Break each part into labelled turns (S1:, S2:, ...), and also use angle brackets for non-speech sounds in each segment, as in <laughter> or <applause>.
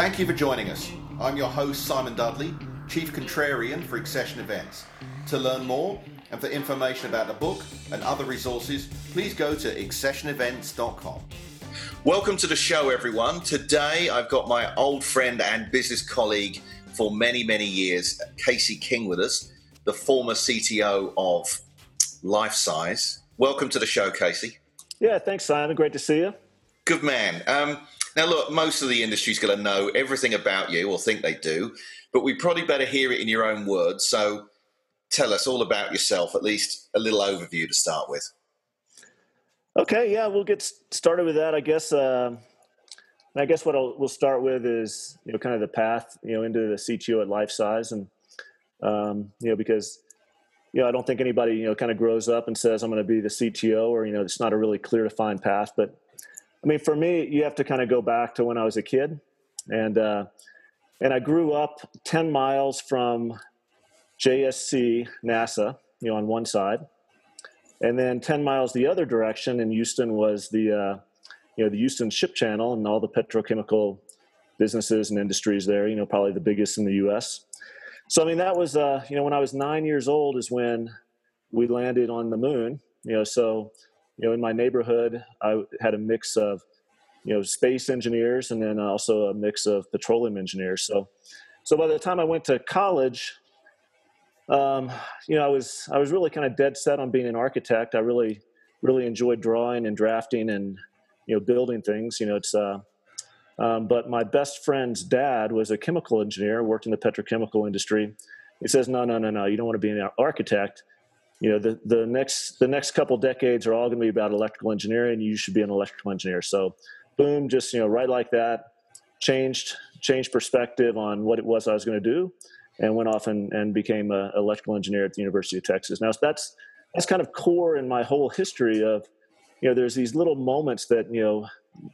S1: Thank you for joining us. I'm your host, Simon Dudley, Chief Contrarian for Accession Events. To learn more and for information about the book and other resources, please go to accessionevents.com. Welcome to the show, everyone. Today I've got my old friend and business colleague for many, many years, Casey King, with us, the former CTO of Lifesize. Welcome to the show, Casey.
S2: Yeah, thanks, Simon. Great to see you.
S1: Good man. Um, now, look, most of the industry's going to know everything about you, or think they do, but we probably better hear it in your own words. So tell us all about yourself, at least a little overview to start with.
S2: Okay, yeah, we'll get started with that. I guess. Uh, I guess what I'll, we'll start with is you know kind of the path you know into the CTO at Lifesize, and um, you know because you know I don't think anybody you know kind of grows up and says I'm going to be the CTO, or you know it's not a really clear defined path. But I mean, for me, you have to kind of go back to when I was a kid, and uh, and I grew up ten miles from JSC NASA, you know, on one side, and then 10 miles the other direction in Houston was the, uh, you know, the Houston Ship Channel and all the petrochemical businesses and industries there. You know, probably the biggest in the U.S. So I mean, that was, uh, you know, when I was nine years old is when we landed on the moon. You know, so you know, in my neighborhood, I had a mix of, you know, space engineers and then also a mix of petroleum engineers. So, so by the time I went to college, um, you know, I was I was really kind of dead set on being an architect. I really really enjoyed drawing and drafting and you know building things. You know, it's uh, um, but my best friend's dad was a chemical engineer, worked in the petrochemical industry. He says, "No, no, no, no. You don't want to be an architect. You know, the the next the next couple decades are all going to be about electrical engineering. You should be an electrical engineer." So, boom, just you know, right like that, changed changed perspective on what it was I was going to do and went off and, and became an electrical engineer at the University of Texas. Now that's that's kind of core in my whole history of you know there's these little moments that you know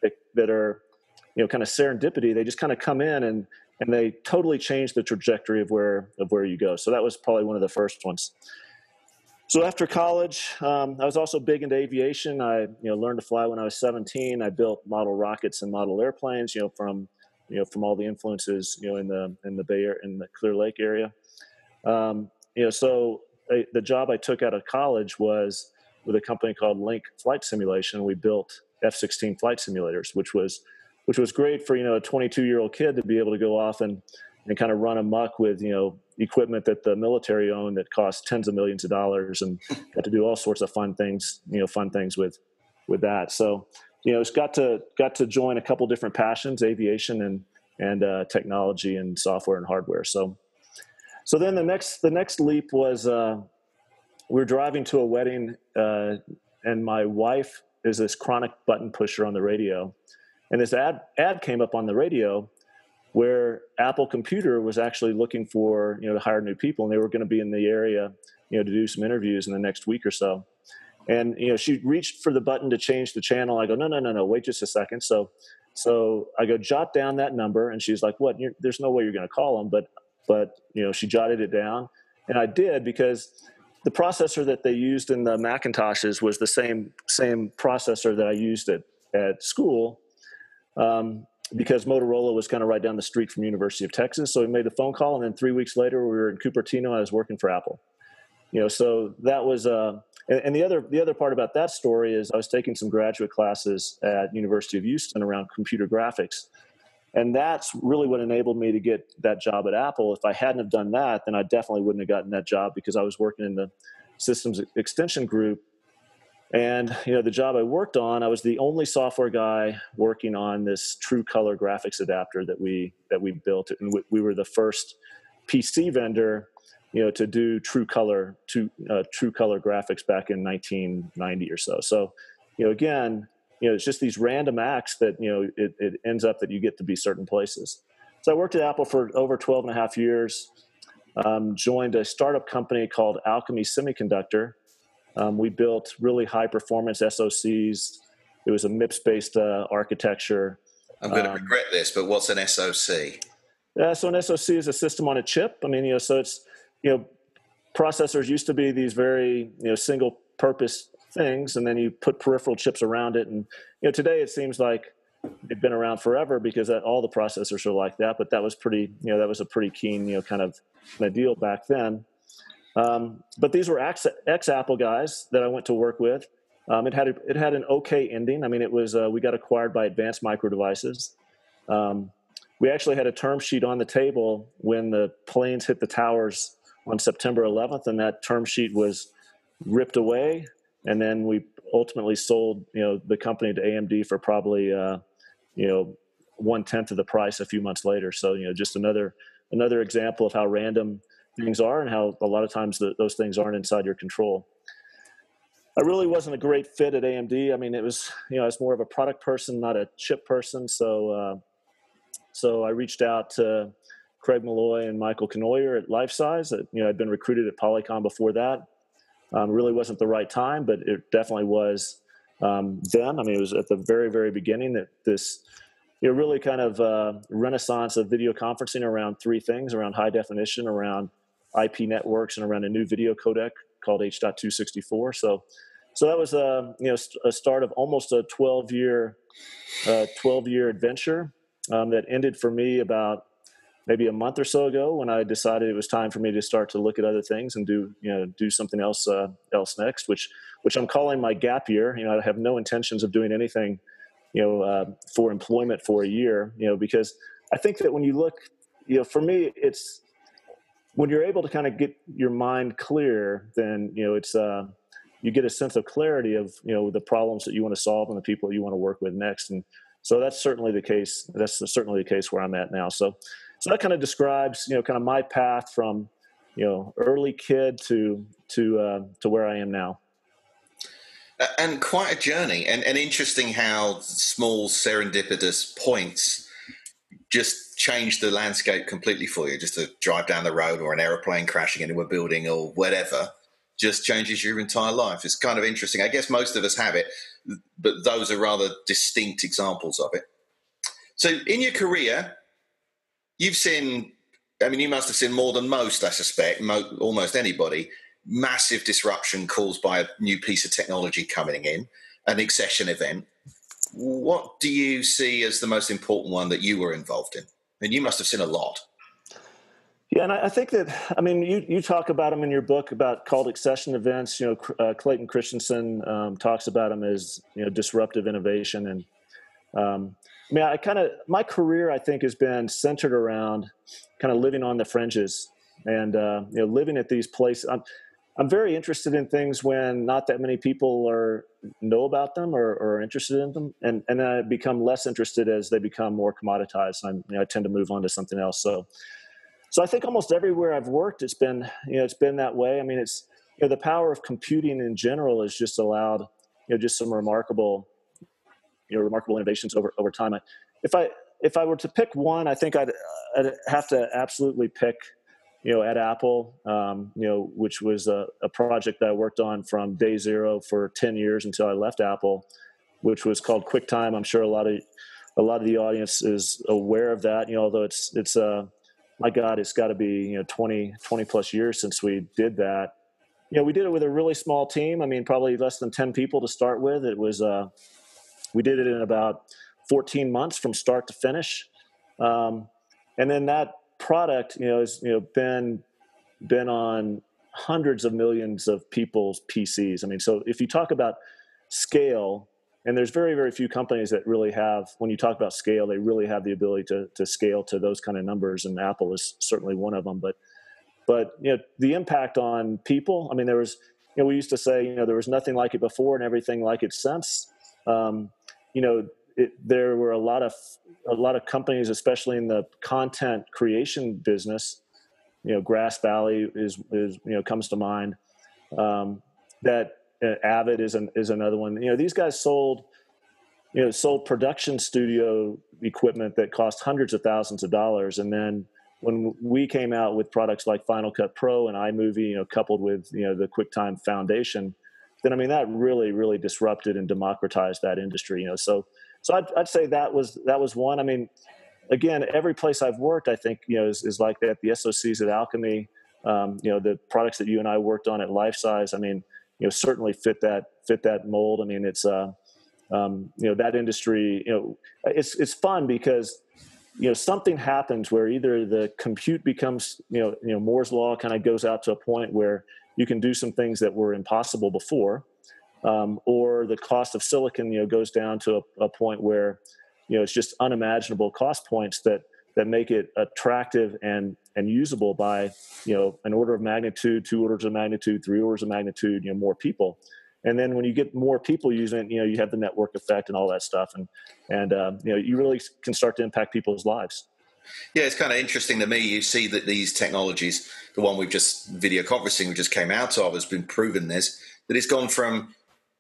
S2: that, that are you know kind of serendipity. They just kind of come in and and they totally change the trajectory of where of where you go. So that was probably one of the first ones. So after college, um, I was also big into aviation. I you know learned to fly when I was 17. I built model rockets and model airplanes. You know from you know, from all the influences, you know, in the in the Bay Area, in the Clear Lake area. Um, you know, so I, the job I took out of college was with a company called Link Flight Simulation. We built F-16 flight simulators, which was which was great for you know a 22 year old kid to be able to go off and and kind of run amok with you know equipment that the military owned that cost tens of millions of dollars and <laughs> got to do all sorts of fun things you know fun things with with that so you know, it's got to got to join a couple different passions: aviation and and uh, technology and software and hardware. So, so then the next the next leap was uh, we were driving to a wedding, uh, and my wife is this chronic button pusher on the radio, and this ad ad came up on the radio where Apple Computer was actually looking for you know to hire new people, and they were going to be in the area you know to do some interviews in the next week or so. And you know, she reached for the button to change the channel. I go, no, no, no, no, wait just a second. So, so I go, jot down that number, and she's like, what? You're, there's no way you're going to call them, but, but you know, she jotted it down, and I did because the processor that they used in the Macintoshes was the same same processor that I used at at school. Um, because Motorola was kind of right down the street from University of Texas, so we made the phone call, and then three weeks later, we were in Cupertino. I was working for Apple. You know, so that was uh, and, and, the other the other part about that story is I was taking some graduate classes at University of Houston around computer graphics, and that's really what enabled me to get that job at Apple. If I hadn't have done that, then I definitely wouldn't have gotten that job because I was working in the systems extension group. And you know the job I worked on, I was the only software guy working on this True Color graphics adapter that we that we built, and we, we were the first PC vendor you know, to do true color, to uh, true color graphics back in 1990 or so. So, you know, again, you know, it's just these random acts that you know it, it ends up that you get to be certain places. So I worked at Apple for over 12 and a half years. Um, joined a startup company called Alchemy Semiconductor. Um, we built really high performance SoCs. It was a MIPS based uh, architecture.
S1: I'm going to um, regret this, but what's an SoC?
S2: Yeah, so an SoC is a system on a chip. I mean, you know, so it's you know, processors used to be these very you know single purpose things, and then you put peripheral chips around it. And you know, today it seems like they've been around forever because that, all the processors are like that. But that was pretty, you know, that was a pretty keen, you know, kind of, deal back then. Um, but these were ex, ex Apple guys that I went to work with. Um, it had a, it had an okay ending. I mean, it was uh, we got acquired by Advanced Micro Devices. Um, we actually had a term sheet on the table when the planes hit the towers on September 11th, and that term sheet was ripped away. And then we ultimately sold, you know, the company to AMD for probably, uh, you know, one tenth of the price a few months later. So, you know, just another another example of how random things are and how a lot of times the, those things aren't inside your control. I really wasn't a great fit at AMD. I mean, it was you know I was more of a product person, not a chip person. So uh, so I reached out to Craig Malloy and Michael Kenoyer at Lifesize. You know, I'd been recruited at Polycom before that. Um, really wasn't the right time, but it definitely was um, then. I mean, it was at the very very beginning that this you know, really kind of uh, renaissance of video conferencing around three things: around high definition, around IP networks, and around a new video codec called H.264. So, so that was a uh, you know a start of almost a 12 year uh, 12 year adventure um, that ended for me about maybe a month or so ago when I decided it was time for me to start to look at other things and do you know do something else uh, else next, which which I'm calling my gap year. You know, I have no intentions of doing anything you know uh, for employment for a year. You know, because I think that when you look, you know, for me, it's when you're able to kind of get your mind clear, then you know it's uh, you get a sense of clarity of you know the problems that you want to solve and the people you want to work with next. And so that's certainly the case. That's certainly the case where I'm at now. So so that kind of describes you know kind of my path from you know early kid to to uh, to where I am now.
S1: And quite a journey, and, and interesting how small serendipitous points just change the landscape completely for you. Just to drive down the road or an aeroplane crashing into a building or whatever just changes your entire life. It's kind of interesting. I guess most of us have it, but those are rather distinct examples of it. So, in your career, you've seen, I mean, you must have seen more than most, I suspect, mo- almost anybody, massive disruption caused by a new piece of technology coming in, an accession event what do you see as the most important one that you were involved in? And you must have seen a lot.
S2: Yeah, and I think that I mean you you talk about them in your book about called accession events. You know, uh, Clayton Christensen um, talks about them as you know disruptive innovation, and um, I mean I kind of my career I think has been centered around kind of living on the fringes and uh, you know living at these places. I'm, I'm very interested in things when not that many people are know about them or, or are interested in them, and and then I become less interested as they become more commoditized. And you know, I tend to move on to something else. So, so I think almost everywhere I've worked, it's been you know it's been that way. I mean, it's you know the power of computing in general has just allowed you know just some remarkable you know remarkable innovations over over time. I, if I if I were to pick one, I think I'd, I'd have to absolutely pick you know, at Apple, um, you know, which was a, a, project that I worked on from day zero for 10 years until I left Apple, which was called QuickTime. I'm sure a lot of, a lot of the audience is aware of that, you know, although it's, it's, uh, my God, it's got to be, you know, 20, 20 plus years since we did that. You know, we did it with a really small team. I mean, probably less than 10 people to start with. It was, uh, we did it in about 14 months from start to finish. Um, and then that product, you know, has you know been been on hundreds of millions of people's PCs. I mean, so if you talk about scale, and there's very very few companies that really have when you talk about scale, they really have the ability to to scale to those kind of numbers, and Apple is certainly one of them. But but you know the impact on people. I mean, there was you know we used to say you know there was nothing like it before and everything like it since. Um, you know it, there were a lot of a lot of companies, especially in the content creation business. You know, Grass Valley is is you know comes to mind. Um, that uh, Avid is an, is another one. You know, these guys sold you know sold production studio equipment that cost hundreds of thousands of dollars, and then when we came out with products like Final Cut Pro and iMovie, you know, coupled with you know the QuickTime Foundation, then I mean that really really disrupted and democratized that industry. You know, so so I'd, I'd say that was that was one. I mean, again, every place I've worked, I think you know is, is like that. The SOCs at Alchemy, um, you know, the products that you and I worked on at Lifesize. I mean, you know, certainly fit that fit that mold. I mean, it's uh, um, you know that industry you know it's it's fun because you know something happens where either the compute becomes you know you know Moore's law kind of goes out to a point where you can do some things that were impossible before, um, or the cost of silicon you know goes down to a, a, point where you know it's just unimaginable cost points that that make it attractive and and usable by you know an order of magnitude, two orders of magnitude, three orders of magnitude, you know more people. And then when you get more people using it you know you have the network effect and all that stuff. And and um, you know you really can start to impact people's lives.
S1: Yeah it's kind of interesting to me. You see that these technologies the one we've just video conferencing we just came out of has been proven this that it's gone from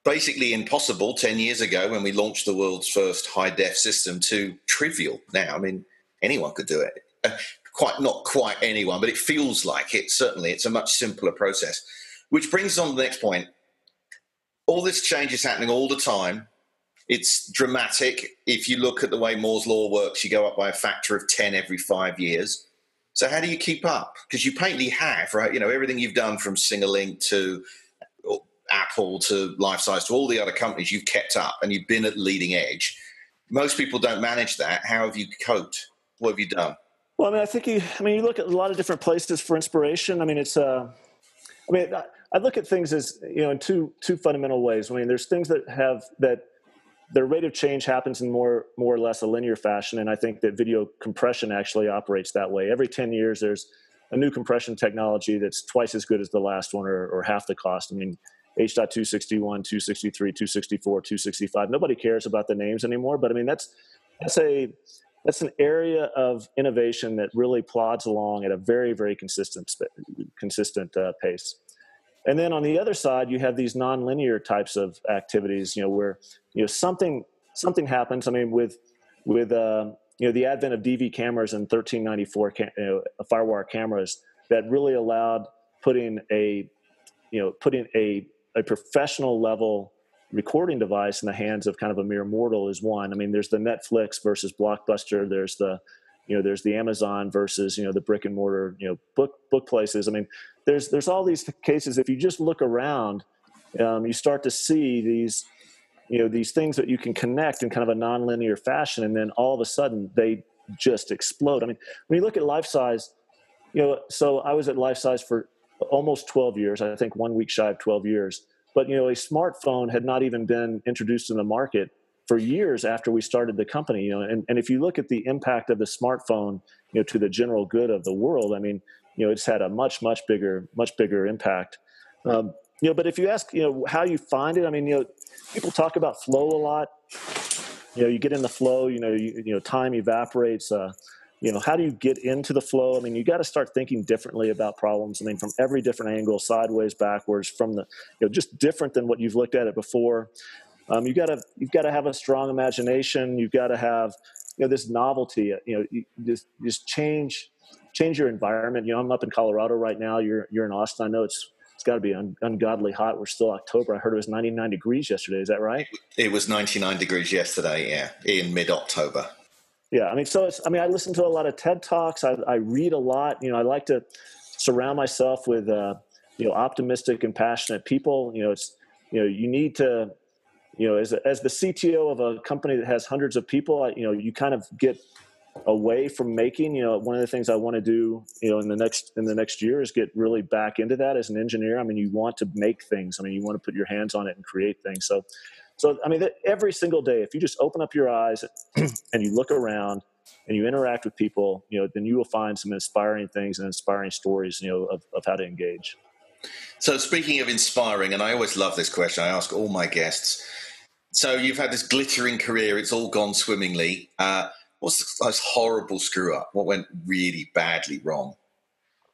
S1: basically impossible 10 years ago when we launched the world's first high def system to trivial now i mean anyone could do it uh, quite not quite anyone but it feels like it certainly it's a much simpler process which brings us on to the next point all this change is happening all the time. It's dramatic. If you look at the way Moore's law works, you go up by a factor of 10 every five years. So how do you keep up? Because you painfully have, right? You know, everything you've done from Singer-Link to Apple to Lifesize to all the other companies, you've kept up and you've been at leading edge. Most people don't manage that. How have you coped? What have you done?
S2: Well, I mean, I think you. I mean, you look at a lot of different places for inspiration. I mean, it's. Uh, I mean, I look at things as you know in two two fundamental ways. I mean, there's things that have that their rate of change happens in more more or less a linear fashion, and I think that video compression actually operates that way. Every ten years, there's a new compression technology that's twice as good as the last one, or, or half the cost. I mean, H.261, 263, 264, 265. Nobody cares about the names anymore, but I mean that's that's a that's an area of innovation that really plods along at a very very consistent consistent uh, pace. And then on the other side, you have these nonlinear types of activities, you know, where you know something something happens. I mean, with with uh, you know the advent of DV cameras and 1394 cam- you know, FireWire cameras that really allowed putting a you know putting a a professional level recording device in the hands of kind of a mere mortal is one. I mean, there's the Netflix versus Blockbuster. There's the you know there's the amazon versus you know the brick and mortar you know book book places i mean there's there's all these cases if you just look around um, you start to see these you know these things that you can connect in kind of a nonlinear fashion and then all of a sudden they just explode i mean when you look at life size you know so i was at life size for almost 12 years i think one week shy of 12 years. But you know a smartphone had not even been introduced in the market for years after we started the company you know and, and if you look at the impact of the smartphone you know to the general good of the world i mean you know it's had a much much bigger much bigger impact. Um, you know but if you ask you know how you find it i mean you know people talk about flow a lot. You know you get in the flow you know you, you know time evaporates uh, you know how do you get into the flow i mean you got to start thinking differently about problems i mean from every different angle sideways backwards from the you know just different than what you've looked at it before um, you got to you've got to have a strong imagination. You've got to have you know this novelty. You know, you just just change change your environment. You know, I'm up in Colorado right now. You're you're in Austin. I know it's it's got to be un- ungodly hot. We're still October. I heard it was 99 degrees yesterday. Is that right?
S1: It was 99 degrees yesterday. Yeah, in mid October.
S2: Yeah, I mean, so it's. I mean, I listen to a lot of TED talks. I, I read a lot. You know, I like to surround myself with uh, you know optimistic and passionate people. You know, it's you know you need to you know, as, a, as the CTO of a company that has hundreds of people, you know, you kind of get away from making. You know, one of the things I want to do, you know, in the next in the next year is get really back into that as an engineer. I mean, you want to make things. I mean, you want to put your hands on it and create things. So, so I mean, every single day, if you just open up your eyes <clears throat> and you look around and you interact with people, you know, then you will find some inspiring things and inspiring stories, you know, of, of how to engage.
S1: So, speaking of inspiring, and I always love this question, I ask all my guests so you've had this glittering career; it's all gone swimmingly. Uh, what's the most horrible screw up? What went really badly wrong?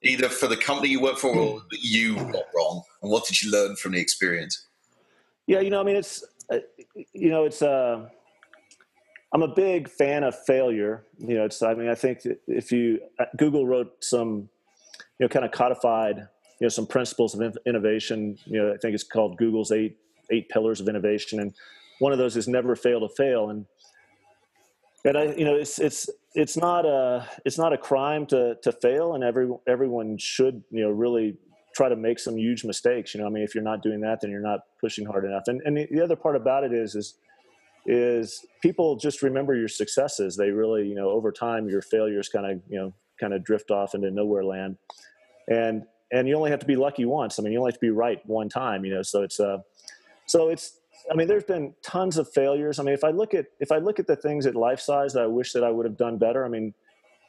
S1: Either for the company you work for or that you got wrong, and what did you learn from the experience?
S2: Yeah, you know, I mean, it's you know, it's. Uh, I'm a big fan of failure. You know, it's. I mean, I think if you uh, Google wrote some, you know, kind of codified, you know, some principles of innovation. You know, I think it's called Google's eight eight pillars of innovation, and one of those is never fail to fail and and I, you know, it's it's it's not a it's not a crime to to fail, and every everyone should you know really try to make some huge mistakes. You know, I mean, if you're not doing that, then you're not pushing hard enough. And and the, the other part about it is is is people just remember your successes. They really, you know, over time your failures kind of, you know, kind of drift off into nowhere land. And and you only have to be lucky once. I mean, you only have to be right one time, you know. So it's uh so it's I mean, there's been tons of failures. I mean, if I look at if I look at the things at life size that I wish that I would have done better, I mean,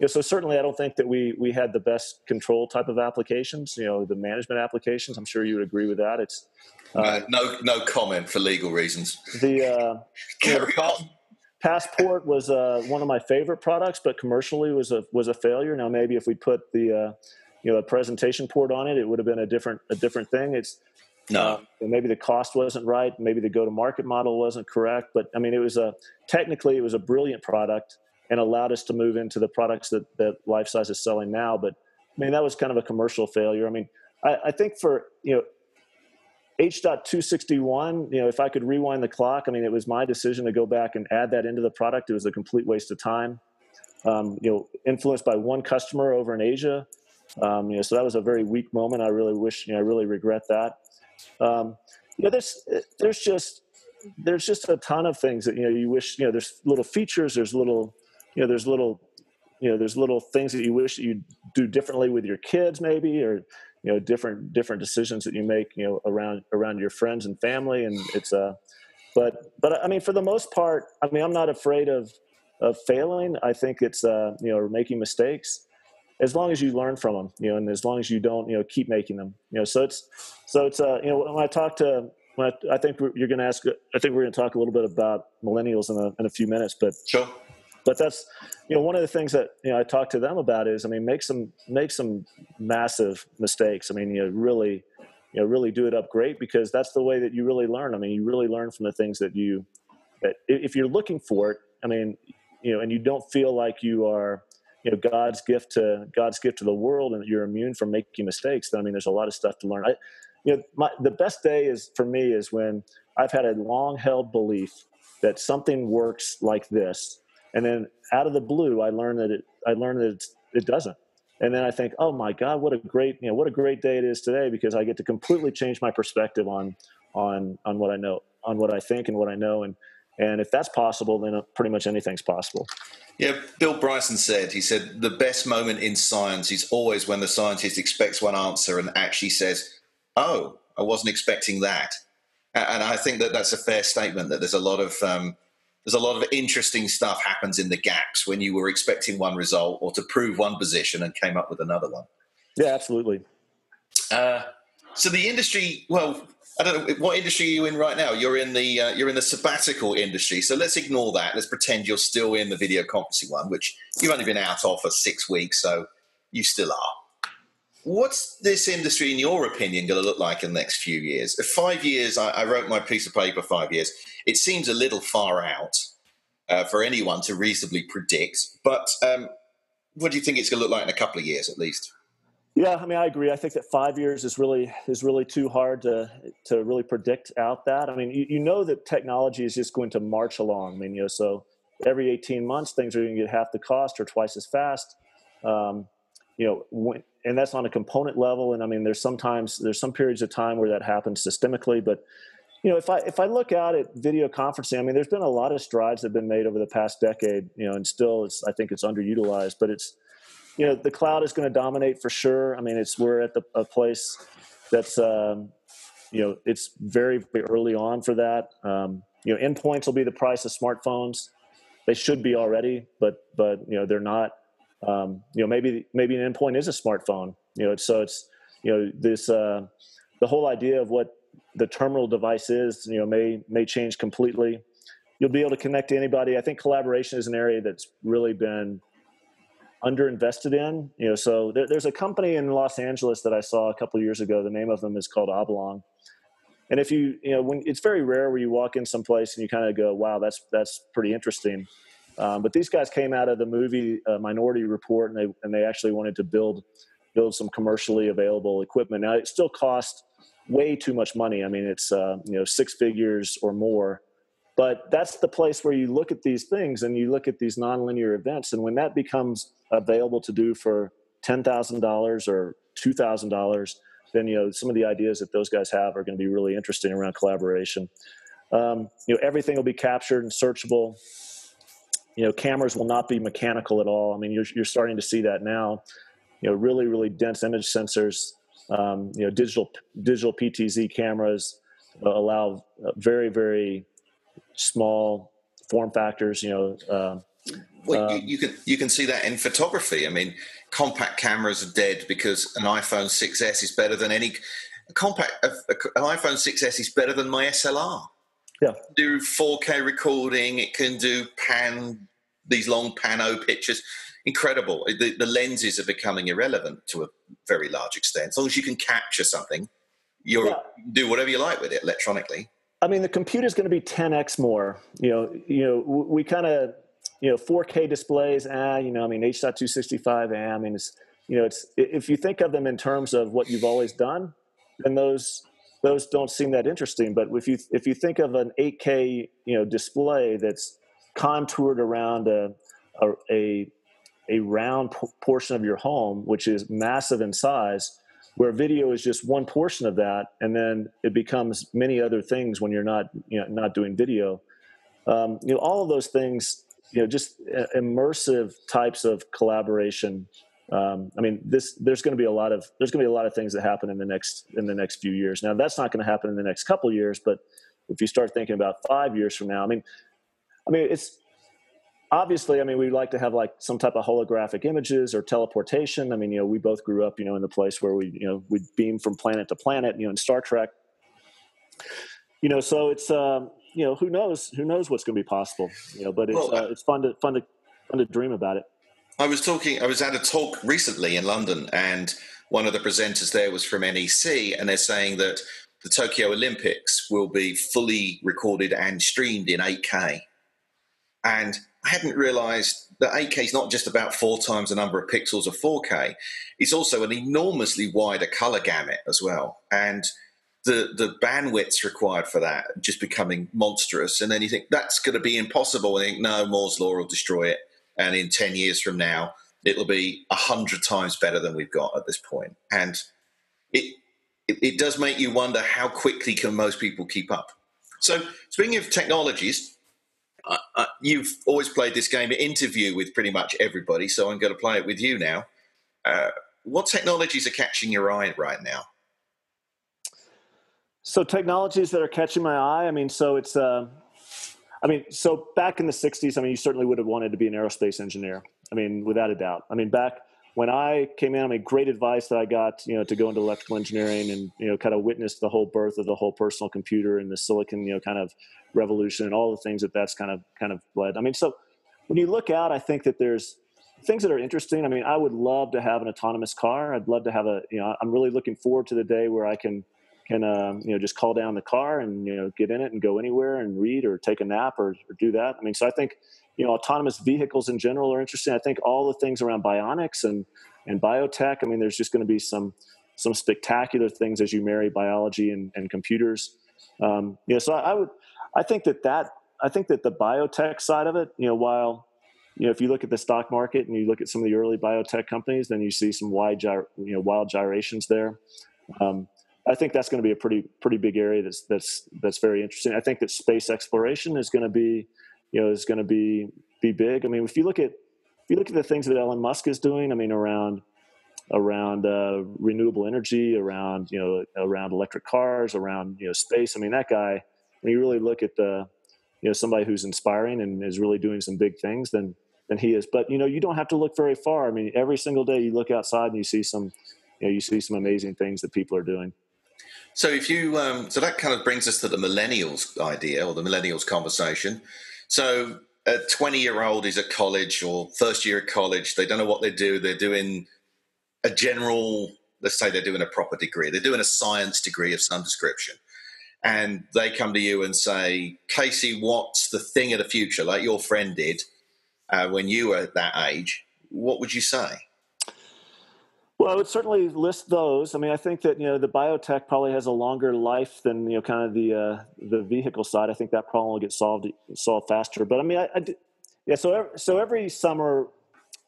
S2: you know, so certainly I don't think that we we had the best control type of applications. You know, the management applications. I'm sure you would agree with that. It's
S1: uh, no no comment for legal reasons.
S2: The uh,
S1: carry on.
S2: Passport was uh, one of my favorite products, but commercially was a was a failure. Now maybe if we put the uh, you know a presentation port on it, it would have been a different a different thing. It's
S1: no,
S2: uh, maybe the cost wasn't right, maybe the go to market model wasn't correct, but I mean it was a technically it was a brilliant product and allowed us to move into the products that that Lifesize is selling now. But I mean that was kind of a commercial failure. I mean I, I think for you know H.261, you know, if I could rewind the clock, I mean, it was my decision to go back and add that into the product. It was a complete waste of time. Um, you know, influenced by one customer over in Asia. Um, you know, so that was a very weak moment. I really wish, you know, I really regret that. Um, you know, there's there's just there's just a ton of things that you know you wish you know there's little features, there's little you know there's little you know there's little things that you wish that you do differently with your kids maybe or you know different different decisions that you make you know around around your friends and family and it's uh but but i mean for the most part i mean i'm not afraid of of failing. I think it's uh you know making mistakes. As long as you learn from them you know and as long as you don't you know keep making them you know so it's so it's uh you know when i talk to when I, I think you're going to ask i think we're going to talk a little bit about millennials in a, in a few minutes but
S1: sure
S2: but that's you know one of the things that you know I talk to them about is I mean make some make some massive mistakes. I mean you know, really you know really do it up great because that's the way that you really learn. I mean you really learn from the things that you that if you're looking for it. I mean you know and you don't feel like you are you know God's gift to God's gift to the world and you're immune from making mistakes. Then I mean there's a lot of stuff to learn. I you know my, the best day is for me is when I've had a long held belief that something works like this and then out of the blue i learned that it i learned that it doesn't. And then i think oh my god what a great you know what a great day it is today because i get to completely change my perspective on on on what i know on what i think and what i know. And and if that's possible then pretty much anything's possible.
S1: Yeah bill bryson said he said the best moment in science is always when the scientist expects one answer and actually says oh i wasn't expecting that. And i think that that's a fair statement that there's a lot of um, there's a lot of interesting stuff happens in the gaps when you were expecting one result or to prove one position and came up with another one.
S2: Yeah, absolutely.
S1: Uh, so the industry, well, I don't know what industry are you in right now. You're in the uh, you're in the sabbatical industry. So let's ignore that. Let's pretend you're still in the video conferencing one, which you've only been out of for six weeks, so you still are. What's this industry, in your opinion, going to look like in the next few years? Five years, I, I wrote my piece of paper five years. It seems a little far out uh, for anyone to reasonably predict, but um, what do you think it's going to look like in a couple of years at least?
S2: Yeah, I mean, I agree. I think that five years is really is really too hard to to really predict out that. I mean, you, you know that technology is just going to march along. I mean, you know, so every eighteen months things are going to get half the cost or twice as fast. Um, you know, when, and that's on a component level. And I mean, there's sometimes there's some periods of time where that happens systemically, but you know, if I if I look out at video conferencing, I mean, there's been a lot of strides that have been made over the past decade. You know, and still, it's I think it's underutilized, but it's you know, the cloud is going to dominate for sure. I mean, it's we're at the, a place that's um, you know, it's very very early on for that. Um, you know, endpoints will be the price of smartphones. They should be already, but but you know, they're not um, you know maybe maybe an endpoint is a smartphone. You know so it's you know this uh, the whole idea of what the terminal device is you know may may change completely. You'll be able to connect to anybody. I think collaboration is an area that's really been underinvested in. You know so there, there's a company in los angeles that i saw a couple years ago. The name of them is called oblong. And if you you know when it's very rare where you walk in someplace and you kind of go wow that's that's pretty interesting um, but these guys came out of the movie uh, Minority Report, and they and they actually wanted to build build some commercially available equipment. Now it still costs way too much money. I mean, it's uh, you know six figures or more. But that's the place where you look at these things and you look at these nonlinear events, and when that becomes available to do for ten thousand dollars or two thousand dollars, then you know some of the ideas that those guys have are going to be really interesting around collaboration. Um, you know, everything will be captured and searchable. You know, cameras will not be mechanical at all. I mean, you're you're starting to see that now. You know, really really dense image sensors. Um, you know, digital digital PTZ cameras allow very very small form factors. You know. Uh,
S1: well, you, um, you, can you can see that in photography. I mean, compact cameras are dead because an iPhone 6s is better than any compact. an iPhone 6s is better than my SLR.
S2: Yeah,
S1: do 4K recording. It can do pan these long pano pictures. Incredible. The, the lenses are becoming irrelevant to a very large extent. As long as you can capture something, you yeah. do whatever you like with it electronically.
S2: I mean, the computer is going to be 10x more. You know, you know, we kind of you know 4K displays. Ah, you know, I mean H.265. Ah, I mean, it's you know, it's if you think of them in terms of what you've always done, then those those don't seem that interesting. But if you if you think of an 8K you know display that's contoured around a a, a, a round p- portion of your home, which is massive in size, where video is just one portion of that, and then it becomes many other things when you're not you know not doing video. Um, you know, all of those things you know just uh, immersive types of collaboration um, i mean this there's going to be a lot of there's going to be a lot of things that happen in the next in the next few years now that's not going to happen in the next couple years but if you start thinking about five years from now i mean i mean it's obviously i mean we'd like to have like some type of holographic images or teleportation i mean you know we both grew up you know in the place where we you know we beam from planet to planet you know in star trek you know so it's um you know, who knows? Who knows what's going to be possible? You know, but it's uh, it's fun to fun to fun to dream about it.
S1: I was talking. I was at a talk recently in London, and one of the presenters there was from NEC, and they're saying that the Tokyo Olympics will be fully recorded and streamed in 8K. And I hadn't realised that 8K is not just about four times the number of pixels of 4K; it's also an enormously wider color gamut as well. And the the bandwidths required for that just becoming monstrous, and then you think that's going to be impossible. And think no, Moore's law will destroy it, and in ten years from now, it'll be a hundred times better than we've got at this point. And it, it it does make you wonder how quickly can most people keep up. So speaking of technologies, uh, uh, you've always played this game interview with pretty much everybody, so I'm going to play it with you now. Uh, what technologies are catching your eye right now?
S2: So technologies that are catching my eye. I mean, so it's. I mean, so back in the '60s, I mean, you certainly would have wanted to be an aerospace engineer. I mean, without a doubt. I mean, back when I came in, I mean, great advice that I got, you know, to go into electrical engineering and you know, kind of witness the whole birth of the whole personal computer and the silicon, you know, kind of revolution and all the things that that's kind of kind of led. I mean, so when you look out, I think that there's things that are interesting. I mean, I would love to have an autonomous car. I'd love to have a, you know, I'm really looking forward to the day where I can can uh, you know just call down the car and you know get in it and go anywhere and read or take a nap or, or, do that. I mean, so I think you know autonomous vehicles in general are interesting. I think all the things around bionics and and biotech. I mean, there's just going to be some some spectacular things as you marry biology and, and computers. Um, you know, so I, I would I think that that I think that the biotech side of it, you know, while you know, if you look at the stock market and you look at some of the early biotech companies, then you see some wide, you know, wild gyrations there. Um, I think that's going to be a pretty pretty big area that's that's that's very interesting. I think that space exploration is going to be, you know, is going to be be big. I mean, if you look at if you look at the things that Elon Musk is doing, I mean, around around uh, renewable energy, around you know, around electric cars, around you know, space. I mean, that guy. When you really look at the, you know, somebody who's inspiring and is really doing some big things, then than he is. But you know, you don't have to look very far. I mean, every single day you look outside and you see some, you know, you see some amazing things that people are doing.
S1: So if you um, so that kind of brings us to the millennials idea or the millennials conversation. So a 20 year old is at college or first year at college. They don't know what they do. They're doing a general, let's say they're doing a proper degree. They're doing a science degree of some description. And they come to you and say, Casey, what's the thing of the future? Like your friend did uh, when you were at that age. What would you say?
S2: Well, I would certainly list those. I mean, I think that you know the biotech probably has a longer life than you know kind of the uh, the vehicle side. I think that problem will get solved solved faster. But I mean, I, I yeah. So so every summer,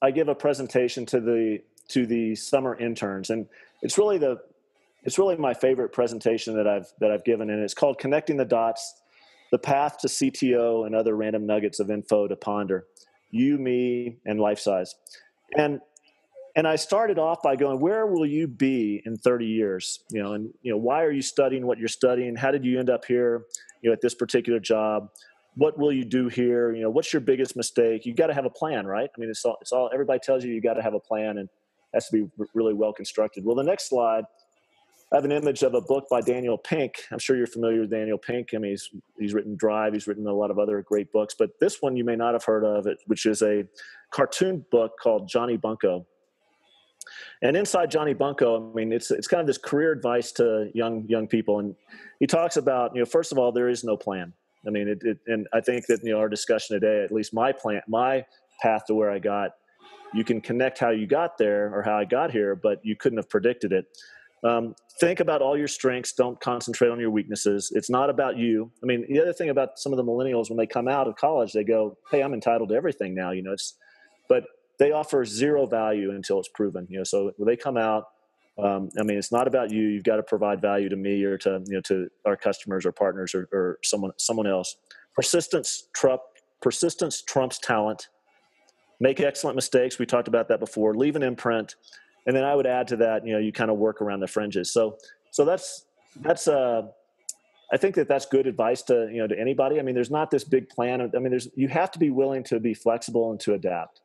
S2: I give a presentation to the to the summer interns, and it's really the it's really my favorite presentation that I've that I've given, and it's called "Connecting the Dots: the path to CTO and other random nuggets of info to ponder. You, me, and life size. And and I started off by going, where will you be in 30 years? You know, and you know, why are you studying what you're studying? How did you end up here, you know, at this particular job? What will you do here? You know, what's your biggest mistake? You got to have a plan, right? I mean, it's all, it's all everybody tells you you got to have a plan and has to be really well constructed. Well, the next slide, I have an image of a book by Daniel Pink. I'm sure you're familiar with Daniel Pink. I mean, he's he's written Drive. He's written a lot of other great books, but this one you may not have heard of which is a cartoon book called Johnny Bunko and inside Johnny Bunko, I mean, it's it's kind of this career advice to young young people, and he talks about you know first of all there is no plan. I mean, it, it and I think that you know our discussion today, at least my plan, my path to where I got, you can connect how you got there or how I got here, but you couldn't have predicted it. Um, think about all your strengths. Don't concentrate on your weaknesses. It's not about you. I mean, the other thing about some of the millennials when they come out of college, they go, "Hey, I'm entitled to everything now." You know, it's but they offer zero value until it's proven. You know, so when they come out, um, I mean, it's not about you. You've got to provide value to me or to you know to our customers or partners or, or someone someone else. Persistence trump persistence trumps talent. Make excellent mistakes. We talked about that before. Leave an imprint, and then I would add to that. You know, you kind of work around the fringes. So so that's that's uh I think that that's good advice to you know to anybody. I mean, there's not this big plan. I mean, there's you have to be willing to be flexible and to adapt.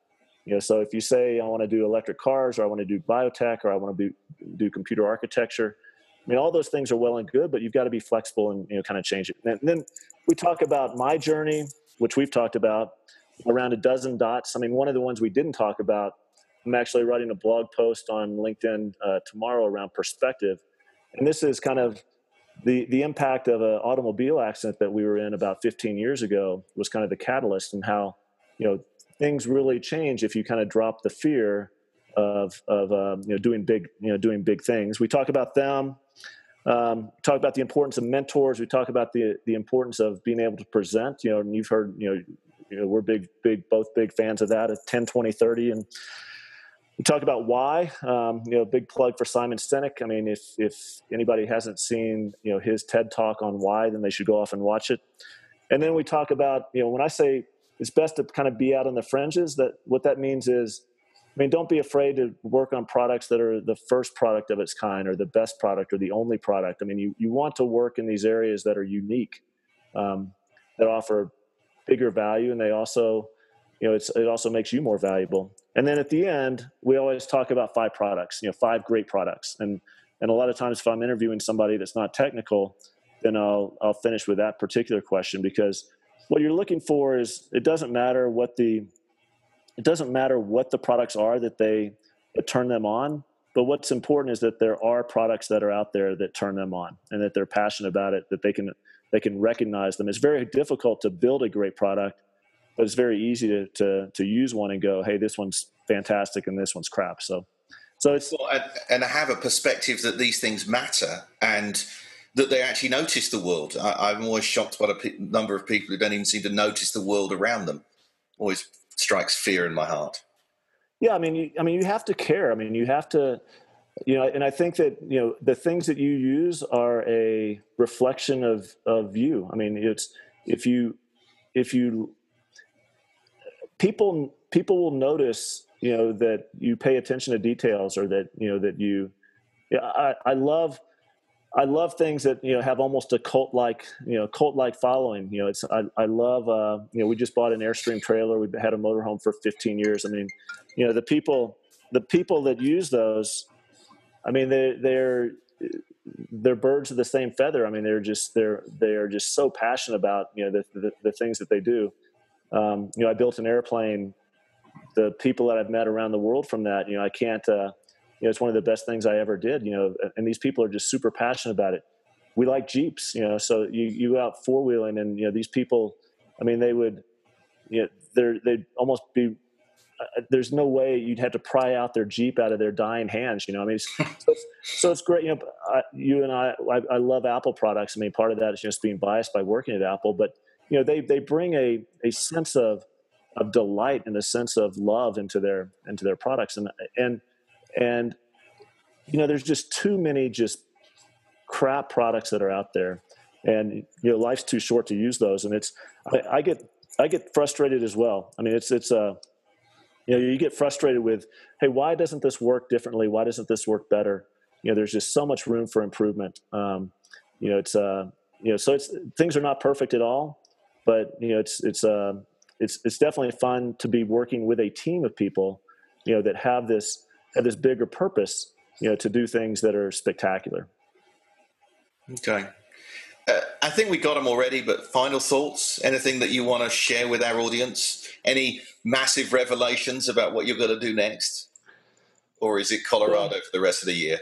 S2: You know, so if you say I want to do electric cars, or I want to do biotech, or I want to do, do computer architecture, I mean, all those things are well and good, but you've got to be flexible and you know kind of change it. And then we talk about my journey, which we've talked about around a dozen dots. I mean, one of the ones we didn't talk about. I'm actually writing a blog post on LinkedIn uh, tomorrow around perspective, and this is kind of the the impact of an automobile accident that we were in about 15 years ago was kind of the catalyst and how you know things really change if you kind of drop the fear of of um, you know doing big you know doing big things. We talk about them. Um, talk about the importance of mentors. We talk about the the importance of being able to present. You know, and you've heard you know, you know we're big big both big fans of that at 10, 20, 30 and we talk about why. Um, you know, big plug for Simon Sinek. I mean, if if anybody hasn't seen you know his TED talk on why, then they should go off and watch it. And then we talk about you know when I say it's best to kind of be out on the fringes. That what that means is, I mean, don't be afraid to work on products that are the first product of its kind, or the best product, or the only product. I mean, you you want to work in these areas that are unique, um, that offer bigger value, and they also, you know, it's it also makes you more valuable. And then at the end, we always talk about five products, you know, five great products, and and a lot of times if I'm interviewing somebody that's not technical, then I'll I'll finish with that particular question because what you're looking for is it doesn't matter what the it doesn't matter what the products are that they turn them on but what's important is that there are products that are out there that turn them on and that they're passionate about it that they can they can recognize them. It's very difficult to build a great product but it's very easy to to, to use one and go hey this one's fantastic and this one's crap. So so it's
S1: well, and have a perspective that these things matter and that they actually notice the world. I, am always shocked by the number of people who don't even seem to notice the world around them. Always strikes fear in my heart.
S2: Yeah, I mean, you, I mean, you have to care. I mean, you have to, you know, and I think that you know the things that you use are a reflection of of you. I mean, it's if you if you people people will notice you know that you pay attention to details or that you know that you yeah i, I love I love things that you know have almost a cult like you know cult like following. You know, it's I, I love uh, you know we just bought an airstream trailer. We've had a motorhome for 15 years. I mean, you know the people the people that use those, I mean they they're they're birds of the same feather. I mean they're just they're they're just so passionate about you know the the, the things that they do. Um, you know, I built an airplane. The people that I've met around the world from that, you know, I can't. Uh, you know, it's one of the best things I ever did, you know, and these people are just super passionate about it. We like Jeeps, you know, so you, you out four wheeling and, you know, these people, I mean, they would, you know, they're, they'd almost be, uh, there's no way you'd have to pry out their Jeep out of their dying hands, you know, I mean, <laughs> so, it's, so it's great. You know, I, you and I, I, I love Apple products. I mean, part of that is just being biased by working at Apple, but you know, they, they bring a, a sense of, of delight and a sense of love into their, into their products. And, and, and you know there's just too many just crap products that are out there and you know life's too short to use those. And it's I, I get I get frustrated as well. I mean, it's it's a uh, you know you get frustrated with hey why doesn't this work differently? Why doesn't this work better? You know, there's just so much room for improvement. Um, you know, it's uh, you know, so it's things are not perfect at all, but you know, it's it's uh, it's it's definitely fun to be working with a team of people, you know, that have this have this bigger purpose, you know, to do things that are spectacular.
S1: Okay. Uh, I think we got them already, but final thoughts? Anything that you want to share with our audience? Any massive revelations about what you're going to do next? Or is it Colorado for the rest of the year?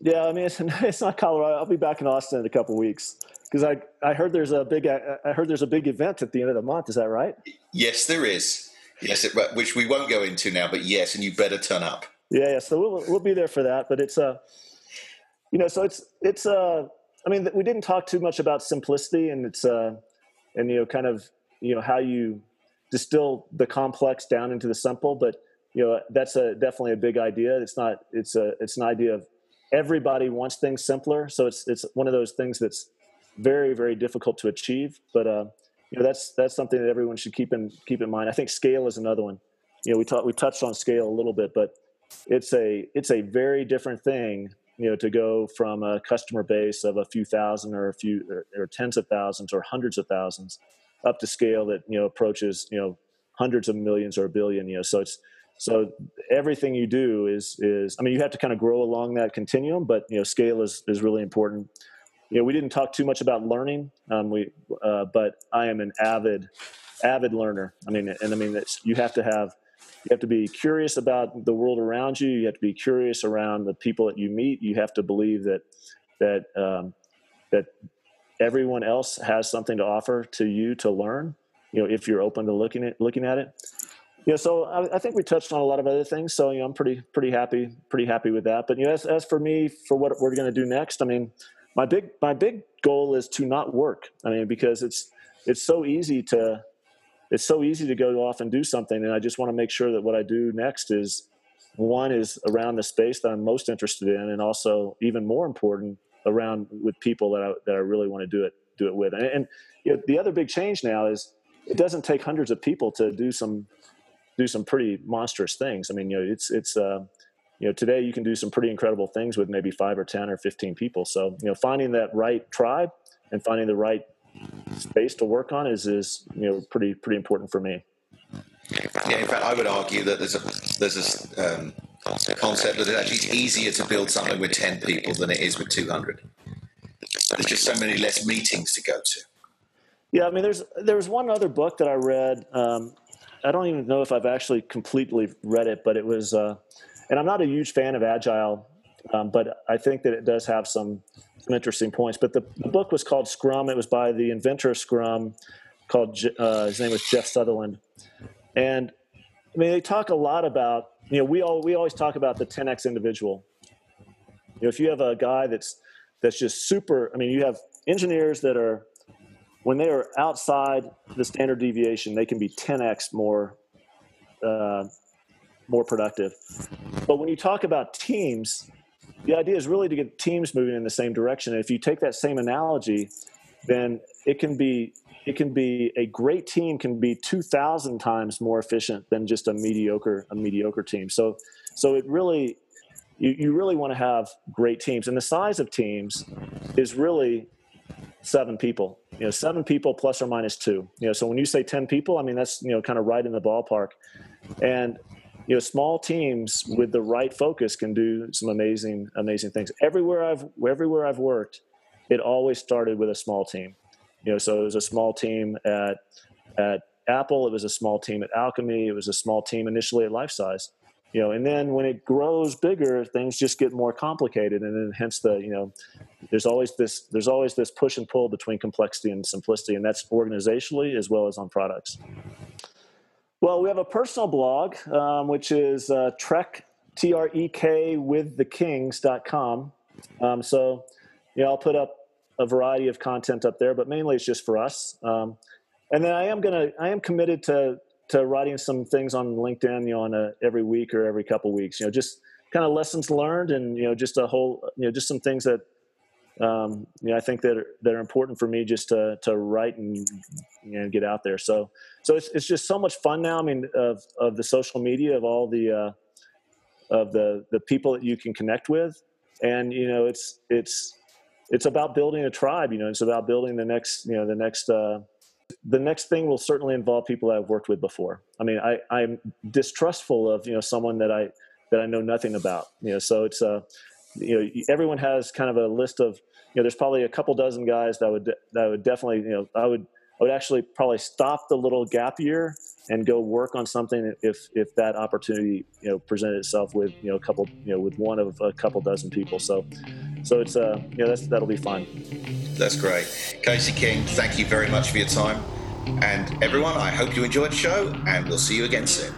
S2: Yeah, I mean, it's, <laughs> it's not Colorado. I'll be back in Austin in a couple weeks because I, I heard there's a big I heard there's a big event at the end of the month. Is that right?
S1: Yes, there is. Yes, it, which we won't go into now, but yes, and you better turn up.
S2: Yeah, yeah. So we'll we'll be there for that. But it's a, uh, you know, so it's it's uh, I mean, we didn't talk too much about simplicity, and it's uh, and you know, kind of you know how you distill the complex down into the simple. But you know, that's a definitely a big idea. It's not. It's a it's an idea of everybody wants things simpler. So it's it's one of those things that's very very difficult to achieve. But uh, you know, that's that's something that everyone should keep in keep in mind. I think scale is another one. You know, we talked we touched on scale a little bit, but it's a it's a very different thing you know to go from a customer base of a few thousand or a few or, or, tens of thousands or hundreds of thousands up to scale that you know approaches you know hundreds of millions or a billion you know so it's so everything you do is is i mean you have to kind of grow along that continuum but you know scale is is really important. You know we didn't talk too much about learning um, we uh, but i am an avid avid learner. I mean and i mean you have to have you have to be curious about the world around you. You have to be curious around the people that you meet. You have to believe that that um, that everyone else has something to offer to you to learn. You know, if you're open to looking at looking at it. Know, so I, I think we touched on a lot of other things. So you know, I'm pretty pretty happy pretty happy with that. But you know, as, as for me, for what we're going to do next, I mean, my big my big goal is to not work. I mean, because it's it's so easy to it's so easy to go off and do something and i just want to make sure that what i do next is one is around the space that i'm most interested in and also even more important around with people that i, that I really want to do it do it with. And, and you know, the other big change now is it doesn't take hundreds of people to do some do some pretty monstrous things. I mean you know it's it's uh, you know today you can do some pretty incredible things with maybe five or ten or 15 people. So you know finding that right tribe and finding the right space to work on is is you know pretty pretty important for me.
S1: Yeah, in fact, I would argue that there's a there's a um, concept that actually it's easier to build something with ten people than it is with two hundred. There's just so many less meetings to go to.
S2: Yeah, I mean, there's there was one other book that I read. Um, I don't even know if I've actually completely read it, but it was, uh, and I'm not a huge fan of agile, um, but I think that it does have some some interesting points. But the, the book was called Scrum. It was by the inventor of Scrum, called uh, his name was Jeff Sutherland, and I mean they talk a lot about you know we all we always talk about the 10x individual. You know, if you have a guy that's that's just super. I mean, you have engineers that are when they are outside the standard deviation, they can be 10x more uh, more productive. But when you talk about teams, the idea is really to get teams moving in the same direction. And if you take that same analogy, then it can be it can be a great team can be 2000 times more efficient than just a mediocre a mediocre team. So so it really you, you really want to have great teams and the size of teams is really seven people you know seven people plus or minus two you know so when you say 10 people i mean that's you know kind of right in the ballpark and you know small teams with the right focus can do some amazing amazing things. Everywhere i've everywhere i've worked it always started with a small team. You know so it was a small team at at apple it was a small team at alchemy it was a small team initially at Lifesize you know and then when it grows bigger things just get more complicated and then hence the you know there's always this there's always this push and pull between complexity and simplicity and that's organizationally as well as on products well, we have a personal blog, um, which is uh, Trek, T R E K, with the kings.com. Um, so, yeah, I'll put up a variety of content up there, but mainly it's just for us. Um, and then I am gonna, I am committed to to writing some things on LinkedIn, you know, on a, every week or every couple weeks. You know, just kind of lessons learned, and you know, just a whole, you know, just some things that um, you know, I think that are, that are important for me just to to write and you know, get out there. So so it's it's just so much fun now. I mean, of of the social media, of all the uh, of the the people that you can connect with, and you know, it's it's it's about building a tribe. You know, it's about building the next you know the next. Uh, the next thing will certainly involve people that I've worked with before. I mean, I, I'm distrustful of you know someone that I that I know nothing about. You know, so it's uh, you know everyone has kind of a list of you know there's probably a couple dozen guys that would that would definitely you know I would I would actually probably stop the little gap year and go work on something if if that opportunity you know presented itself with you know a couple you know with one of a couple dozen people. So so it's uh you know that's that'll be fun.
S1: That's great, Casey King. Thank you very much for your time, and everyone. I hope you enjoyed the show, and we'll see you again soon.